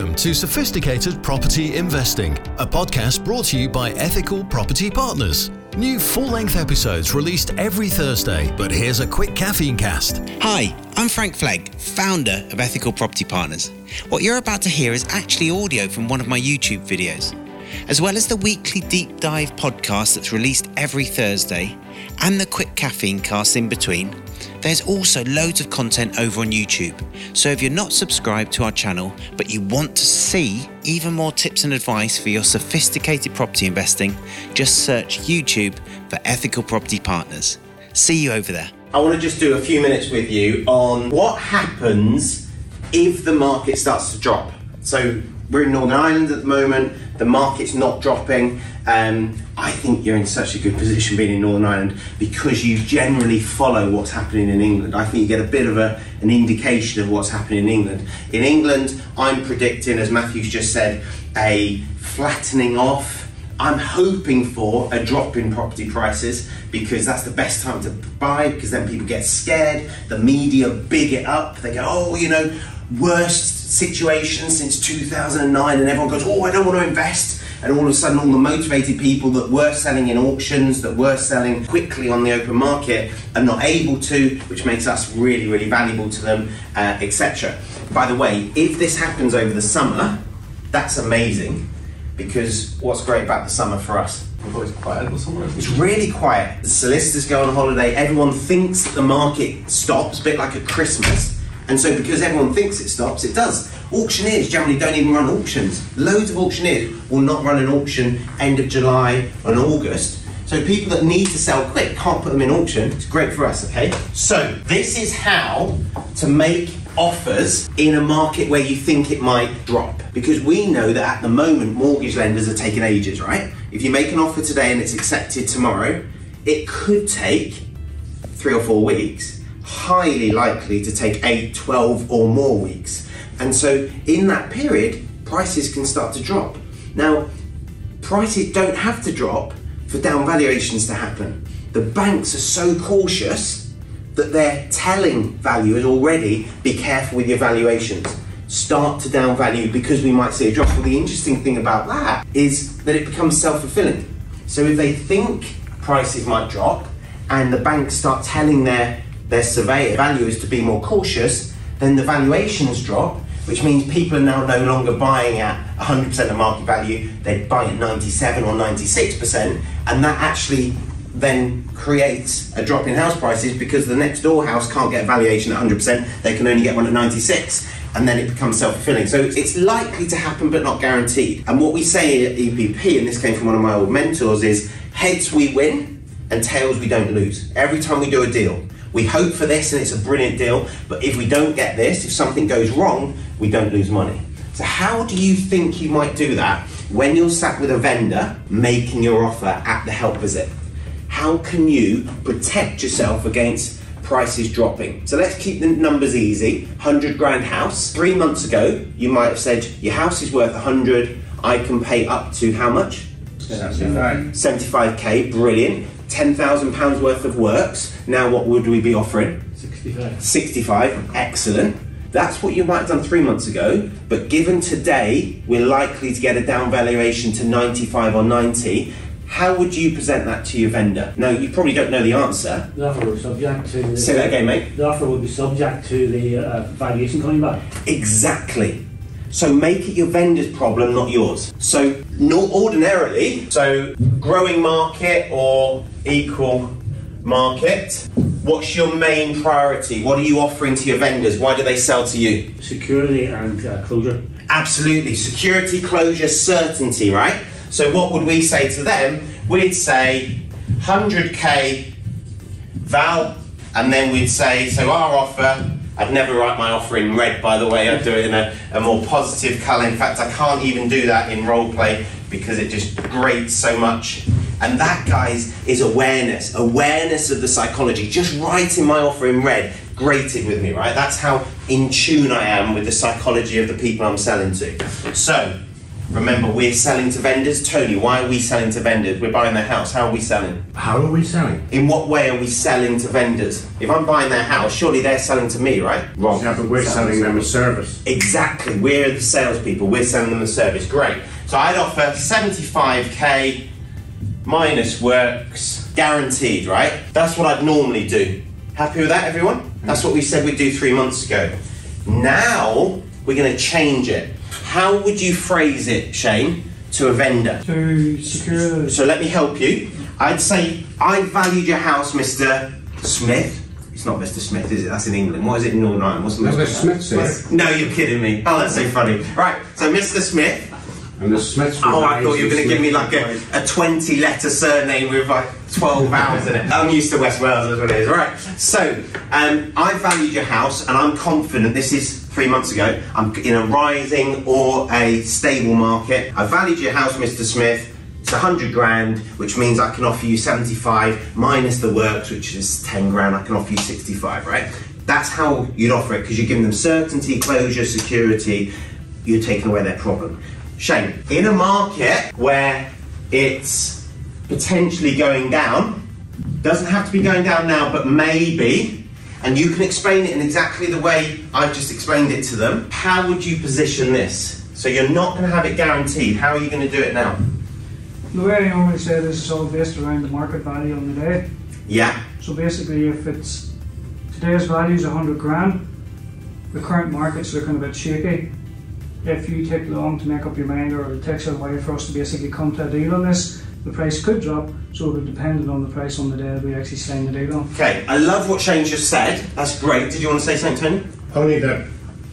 Welcome to Sophisticated Property Investing, a podcast brought to you by Ethical Property Partners. New full length episodes released every Thursday, but here's a quick caffeine cast. Hi, I'm Frank Flegg, founder of Ethical Property Partners. What you're about to hear is actually audio from one of my YouTube videos. As well as the weekly deep dive podcast that's released every Thursday and the quick caffeine cast in between, there's also loads of content over on YouTube. So if you're not subscribed to our channel, but you want to see even more tips and advice for your sophisticated property investing, just search YouTube for Ethical Property Partners. See you over there. I want to just do a few minutes with you on what happens if the market starts to drop. So we're in Northern Ireland at the moment. The market's not dropping. Um, I think you're in such a good position being in Northern Ireland because you generally follow what's happening in England. I think you get a bit of a, an indication of what's happening in England. In England, I'm predicting, as Matthew's just said, a flattening off. I'm hoping for a drop in property prices because that's the best time to buy because then people get scared. The media big it up. They go, oh, you know, worst situation since 2009, and everyone goes, oh, I don't want to invest. And all of a sudden, all the motivated people that were selling in auctions, that were selling quickly on the open market, are not able to, which makes us really, really valuable to them, uh, etc. By the way, if this happens over the summer, that's amazing because what's great about the summer for us? It's quiet. It's really quiet. The solicitors go on holiday. Everyone thinks that the market stops, a bit like a Christmas. And so, because everyone thinks it stops, it does. Auctioneers generally don't even run auctions. Loads of auctioneers will not run an auction end of July and August. So, people that need to sell quick can't put them in auction. It's great for us, okay? So, this is how to make offers in a market where you think it might drop. Because we know that at the moment, mortgage lenders are taking ages, right? If you make an offer today and it's accepted tomorrow, it could take three or four weeks highly likely to take 8, 12 or more weeks. And so in that period, prices can start to drop. Now, prices don't have to drop for down valuations to happen. The banks are so cautious that they're telling valuers already be careful with your valuations. Start to down value because we might see a drop. Well, the interesting thing about that is that it becomes self fulfilling. So if they think prices might drop and the banks start telling their their surveyor valuers to be more cautious, then the valuations drop, which means people are now no longer buying at 100% of market value, they buy at 97 or 96%, and that actually then creates a drop in house prices because the next door house can't get a valuation at 100%, they can only get one at 96 and then it becomes self-fulfilling. So it's likely to happen but not guaranteed. And what we say at EPP, and this came from one of my old mentors, is heads we win and tails we don't lose. Every time we do a deal, we hope for this and it's a brilliant deal, but if we don't get this, if something goes wrong, we don't lose money. So, how do you think you might do that when you're sat with a vendor making your offer at the help visit? How can you protect yourself against prices dropping? So, let's keep the numbers easy 100 grand house. Three months ago, you might have said, Your house is worth 100, I can pay up to how much? 75. 75k, brilliant. £10,000 worth of works. Now, what would we be offering? 65. 65, excellent. That's what you might have done three months ago, but given today we're likely to get a down valuation to 95 or 90, how would you present that to your vendor? Now, you probably don't know the answer. The offer would be subject to. The, Say that again, mate. The offer would be subject to the uh, valuation coming back. Exactly. So make it your vendor's problem, not yours. So not ordinarily, so growing market or equal market, what's your main priority? What are you offering to your vendors? Why do they sell to you? Security and uh, closure. Absolutely. Security, closure, certainty, right? So what would we say to them? We'd say 100k val, and then we'd say, so our offer I'd never write my offer in red, by the way. I'd do it in a, a more positive colour. In fact, I can't even do that in role play because it just grates so much. And that, guys, is awareness. Awareness of the psychology. Just writing my offer in red grated with me, right? That's how in tune I am with the psychology of the people I'm selling to. So, Remember, we're selling to vendors. Tony, why are we selling to vendors? We're buying their house. How are we selling? How are we selling? In what way are we selling to vendors? If I'm buying their house, surely they're selling to me, right? Wrong. Yeah, but we're selling them a service. Exactly. We're the salespeople. We're selling them a service. Great. So I'd offer 75k minus works guaranteed, right? That's what I'd normally do. Happy with that, everyone? That's what we said we'd do three months ago. Now we're going to change it. How would you phrase it, Shane, to a vendor? to secure So let me help you. I'd say I valued your house, Mr. Smith. It's not Mr. Smith, is it? That's in England. What is it in Northern Ireland? What's the No, most the No, you're kidding me. Oh, that's so funny. Right, so Mr. Smith. And the Smiths Oh, I thought you were going to give me like a, a 20 letter surname with like 12 vowels in it. I'm used to West Wales, that's what it is. Right, so um, I valued your house and I'm confident this is three months ago. I'm in a rising or a stable market. I valued your house, Mr. Smith. It's 100 grand, which means I can offer you 75 minus the works, which is 10 grand. I can offer you 65, right? That's how you'd offer it because you're giving them certainty, closure, security. You're taking away their problem. Shane, in a market where it's potentially going down, doesn't have to be going down now, but maybe, and you can explain it in exactly the way I've just explained it to them, how would you position this? So you're not going to have it guaranteed. How are you going to do it now? the way I normally say this is all based around the market value on the day. Yeah. So basically, if it's today's value is 100 grand, the current market's looking a bit shaky. If you take long to make up your mind, or it takes a while for us to basically come to a deal on this, the price could drop. So it would depend on the price on the day that we actually sign the deal on. Okay, I love what Shane just said. That's great. Did you want to say something, Tony? Only that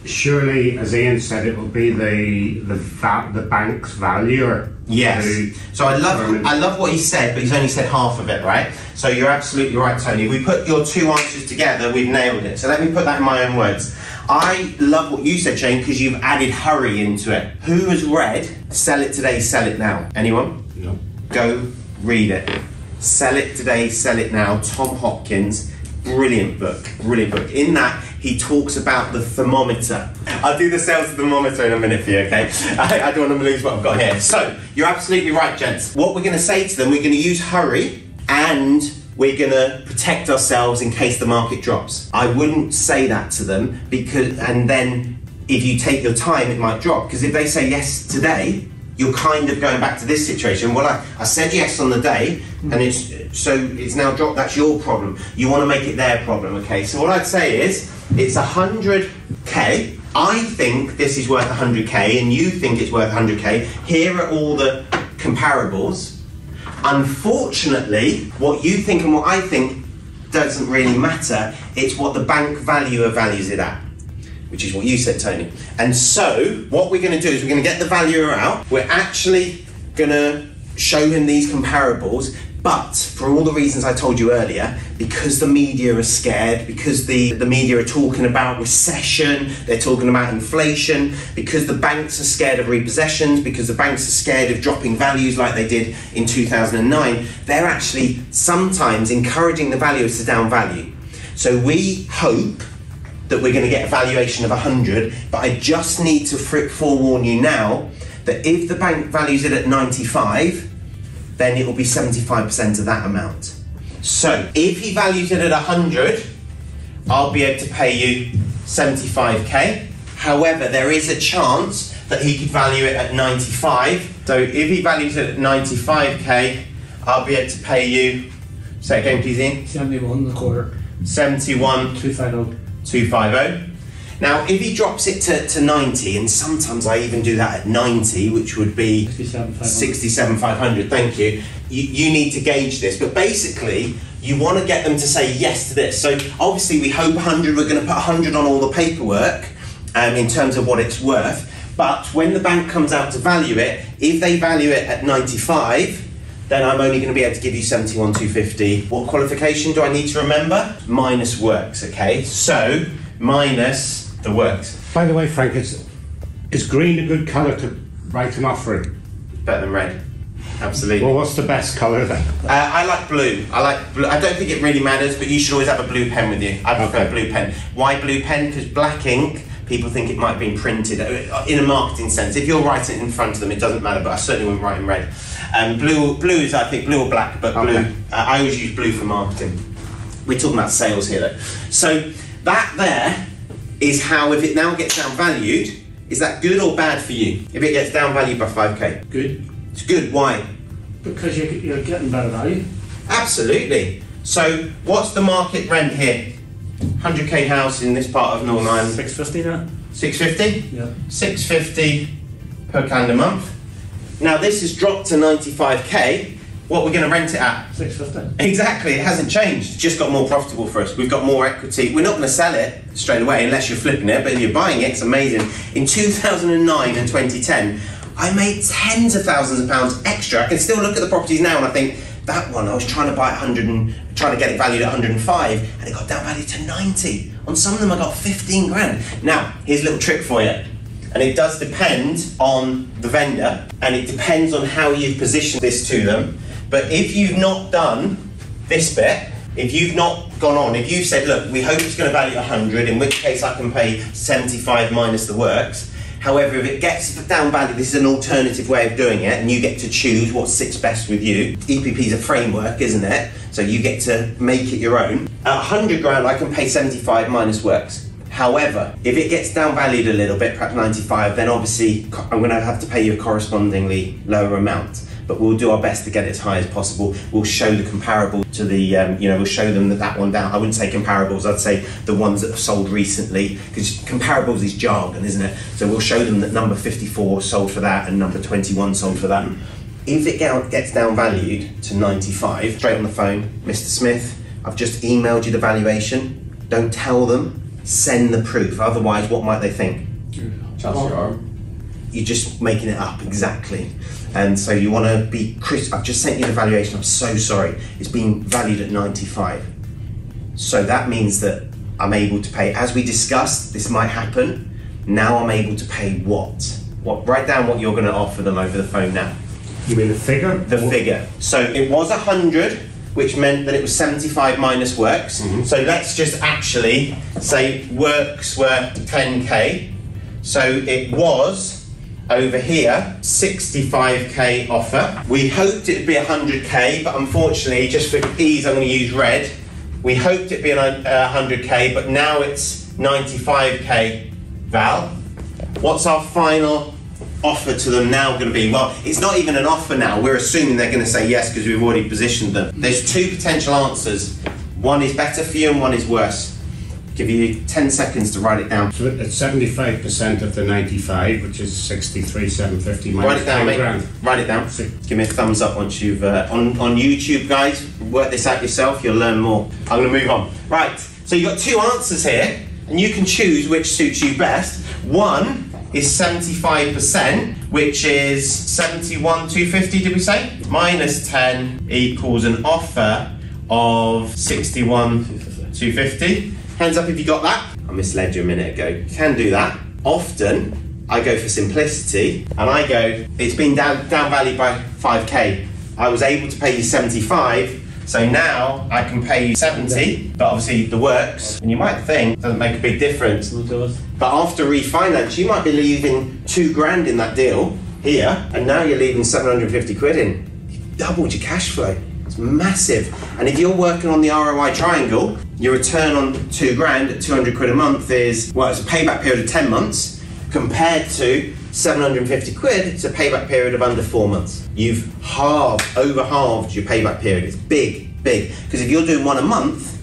surely, as Ian said, it will be the the va- the bank's valuer. Yes. who So I love I love what he said, but he's only said half of it, right? So you're absolutely right, Tony. We put your two answers together, we've nailed it. So let me put that in my own words. I love what you said, Shane, because you've added hurry into it. Who has read Sell It Today, Sell It Now? Anyone? No. Go read it. Sell It Today, Sell It Now. Tom Hopkins. Brilliant book. Brilliant book. In that, he talks about the thermometer. I'll do the sales thermometer in a minute for you, okay? I, I don't want to lose what I've got here. So, you're absolutely right, gents. What we're going to say to them, we're going to use hurry and we're going to protect ourselves in case the market drops. I wouldn't say that to them because, and then if you take your time, it might drop. Because if they say yes today, you're kind of going back to this situation. Well, I, I said yes on the day, and it's so it's now dropped. That's your problem. You want to make it their problem, okay? So what I'd say is, it's a hundred k. I think this is worth 100k, and you think it's worth 100k. Here are all the comparables. Unfortunately, what you think and what I think doesn't really matter. It's what the bank valuer values it at which is what you said, Tony. And so, what we're going to do is we're going to get the valuer out. We're actually going to show him these comparables. But for all the reasons I told you earlier, because the media are scared, because the, the media are talking about recession, they're talking about inflation, because the banks are scared of repossessions, because the banks are scared of dropping values like they did in 2009, they're actually sometimes encouraging the valuers to down value. So we hope that we're going to get a valuation of 100, but I just need to forewarn you now that if the bank values it at 95, then it will be 75% of that amount. So if he values it at 100, I'll be able to pay you 75k. However, there is a chance that he could value it at 95. So if he values it at 95k, I'll be able to pay you. Say again, please, Ian. 71 the quarter. 71 250. 250. Now, if he drops it to, to 90, and sometimes I even do that at 90, which would be 67,500. 67,500, thank you. you, you need to gauge this. But basically, you want to get them to say yes to this. So obviously, we hope 100, we're going to put 100 on all the paperwork um, in terms of what it's worth. But when the bank comes out to value it, if they value it at 95, then I'm only going to be able to give you 71 250. What qualification do I need to remember? Minus works, okay? So, minus the works. By the way, Frank, is is green a good colour to write an offering? Better than red. Absolutely. Well, what's the best colour then? Uh, I like blue. I like blue. I don't think it really matters, but you should always have a blue pen with you. I prefer Okay. blue pen. Why blue pen? Because black ink people think it might have been printed uh, in a marketing sense. If you're writing it in front of them, it doesn't matter, but I certainly wouldn't write in red. Um, blue, blue is, I think, blue or black, but blue. Okay. Uh, I always use blue for marketing. We're talking about sales here, though. So that there is how, if it now gets down valued, is that good or bad for you? If it gets down valued by 5k, Good. it's good. Why? Because you're, you're getting better value. Absolutely. So, what's the market rent here? 100k house in this part of Northern Ireland. 650 now? 650? Yeah. 650 per calendar month. Now, this has dropped to 95k. What we're going to rent it at? 650. Exactly, it hasn't changed. It's just got more profitable for us. We've got more equity. We're not going to sell it straight away unless you're flipping it, but if you're buying it, it's amazing. In 2009 and 2010, I made tens of thousands of pounds extra. I can still look at the properties now and I think, that one, I was trying to buy 100 and trying to get it valued at 105 and it got down valued to 90. On some of them, I got 15 grand. Now, here's a little trick for you. And it does depend on the vendor and it depends on how you've positioned this to them. But if you've not done this bit, if you've not gone on, if you've said, look, we hope it's going to value 100, in which case I can pay 75 minus the works. However, if it gets down value, this is an alternative way of doing it, and you get to choose what sits best with you. EPP is a framework, isn't it? So you get to make it your own. At 100 grand, I can pay 75 minus works. However, if it gets down valued a little bit, perhaps 95, then obviously I'm going to have to pay you a correspondingly lower amount. But we'll do our best to get it as high as possible. We'll show the comparable to the, um, you know, we'll show them that that one down. I wouldn't say comparables, I'd say the ones that have sold recently, because comparables is jargon, isn't it? So we'll show them that number 54 sold for that and number 21 sold for that. If it get- gets down valued to 95, straight on the phone, Mr. Smith, I've just emailed you the valuation. Don't tell them, send the proof. Otherwise, what might they think? Chelsea arm. You're just making it up, exactly. And so you want to be crisp. I've just sent you the valuation. I'm so sorry. It's been valued at 95. So that means that I'm able to pay, as we discussed, this might happen. Now I'm able to pay what? What? Write down what you're going to offer them over the phone now. You mean the figure? The What- figure. So it was 100, which meant that it was 75 minus works. Mm-hmm. So let's just actually say works were 10k. So it was over here 65k offer. We hoped it'd be 100k, but unfortunately, just for ease, I'm going to use red. We hoped it'd be an, uh, 100k, but now it's 95k. Val, what's our final offer to them now going to be? Well, it's not even an offer now. We're assuming they're going to say yes because we've already positioned them. There's two potential answers. One is better for you and one is worse. Give you 10 seconds to write it down. So it's seventy-five percent of the ninety-five, which is sixty-three seven fifty Write it down, mate. grand. Write it down. Six. Give me a thumbs up once you've uh, on on YouTube, guys. Work this out yourself. You'll learn more. I'm going to move on. Right. So you've got two answers here, and you can choose which suits you best. One is 75%, which is 71 250. Did we say? Minus 10 equals an offer of 61 250. Hands up if you got that. I misled you a minute ago. You can do that. Often, I go for simplicity and I go, it's been down, down valued by 5k. I was able to pay you 75, so now I can pay you 70, but obviously the works, and you might think doesn't make a big difference. We'll do it. But after refinance, you might be leaving two grand in that deal here, and now you're leaving 750 quid in. You've doubled your cash flow. It's massive. And if you're working on the ROI triangle, your return on two grand at 200 quid a month is, well, it's a payback period of 10 months compared to 750 quid, it's a payback period of under four months. You've halved, over halved your payback period. It's big, big. Because if you're doing one a month,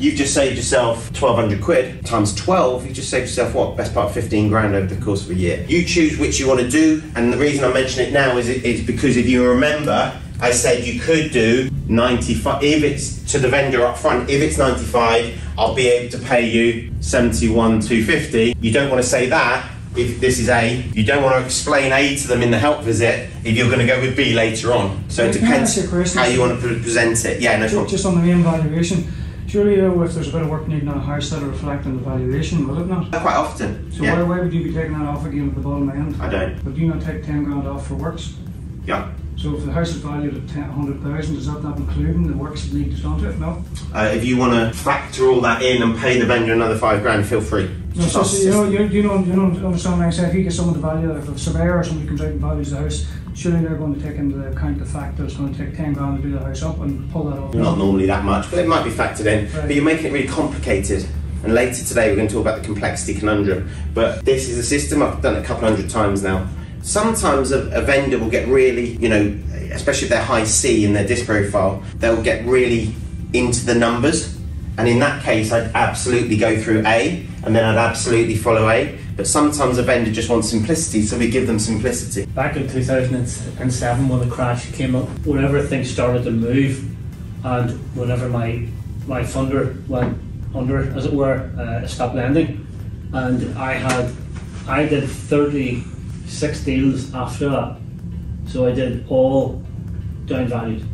You've just saved yourself 1200 quid times 12, you just saved yourself what? Best part of 15 grand over the course of a year. You choose which you want to do, and the reason I mention it now is, is because if you remember, I said you could do 95, if it's to the vendor up front, if it's 95, I'll be able to pay you 71, 250. You don't want to say that if this is A. You don't want to explain A to them in the help visit if you're going to go with B later on. So it depends ask you a question? how you want to present it. Yeah, no Ju- problem. Just on the main valuation, surely though, if there's a bit of work needed on a house that'll reflect on the valuation, will it not? Quite often. So yeah. why, why would you be taking that off again at the bottom end? I don't. Would you not take 10 grand off for works? Yeah. So if the house is valued at 100,000, does that not include the works that need to done to it? No. Uh, if you want to factor all that in and pay the vendor another five grand, feel free. No, so, so you know, you, you know, you know, understand what I say. If you get someone to value, if a surveyor or somebody comes out and values the house, surely they're going to take into account the fact that it's going to take 10 grand to do the house up and pull that off. Not normally that much, but it might be factored in. Right. But you're making it really complicated. And later today, we're going to talk about the complexity conundrum. But this is a system I've done a couple hundred times now. Sometimes a, a vendor will get really, you know, especially if they're high C in their disc profile, they'll get really into the numbers. And in that case, I'd absolutely go through A, and then I'd absolutely follow A. But sometimes a vendor just wants simplicity, so we give them simplicity. Back in 2007, when the crash came up, whenever things started to move, and whenever my my funder went under, as it were, uh, stopped lending, and I had I did 36 deals after that, so I did all down valued.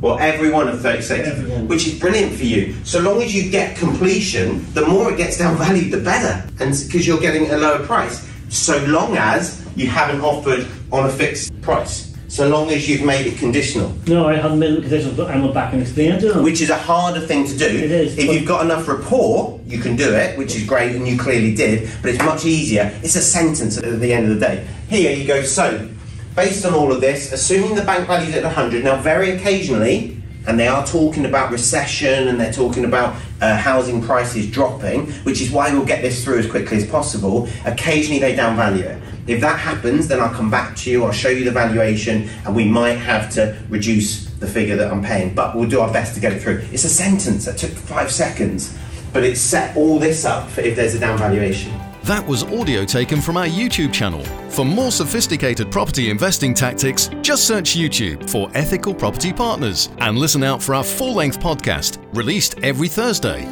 Well, every one of 36, Every one. which is brilliant for you. So long as you get completion, the more it gets down valued, the better. And because you're getting a lower price. So long as you haven't offered on a fixed price. So long as you've made it conditional, No, I haven't made the conditions, but I went back and explained to them. which is a harder thing to do. It is, If you've got enough rapport, you can do it, which is great, and you clearly did. But it's much easier. It's a sentence at the end of the day. Here you go. So, based on all of this, assuming the bank values at 100, now very occasionally, and they are talking about recession and they're talking about uh, housing prices dropping, which is why we'll get this through as quickly as possible. Occasionally they downvalue it. If that happens, then I'll come back to you, I'll show you the valuation, and we might have to reduce the figure that I'm paying, but we'll do our best to get it through. It's a sentence that took five seconds, but it set all this up for if there's a down valuation. That was audio taken from our YouTube channel. For more sophisticated property investing tactics, just search YouTube for Ethical Property Partners and listen out for our full length podcast released every Thursday.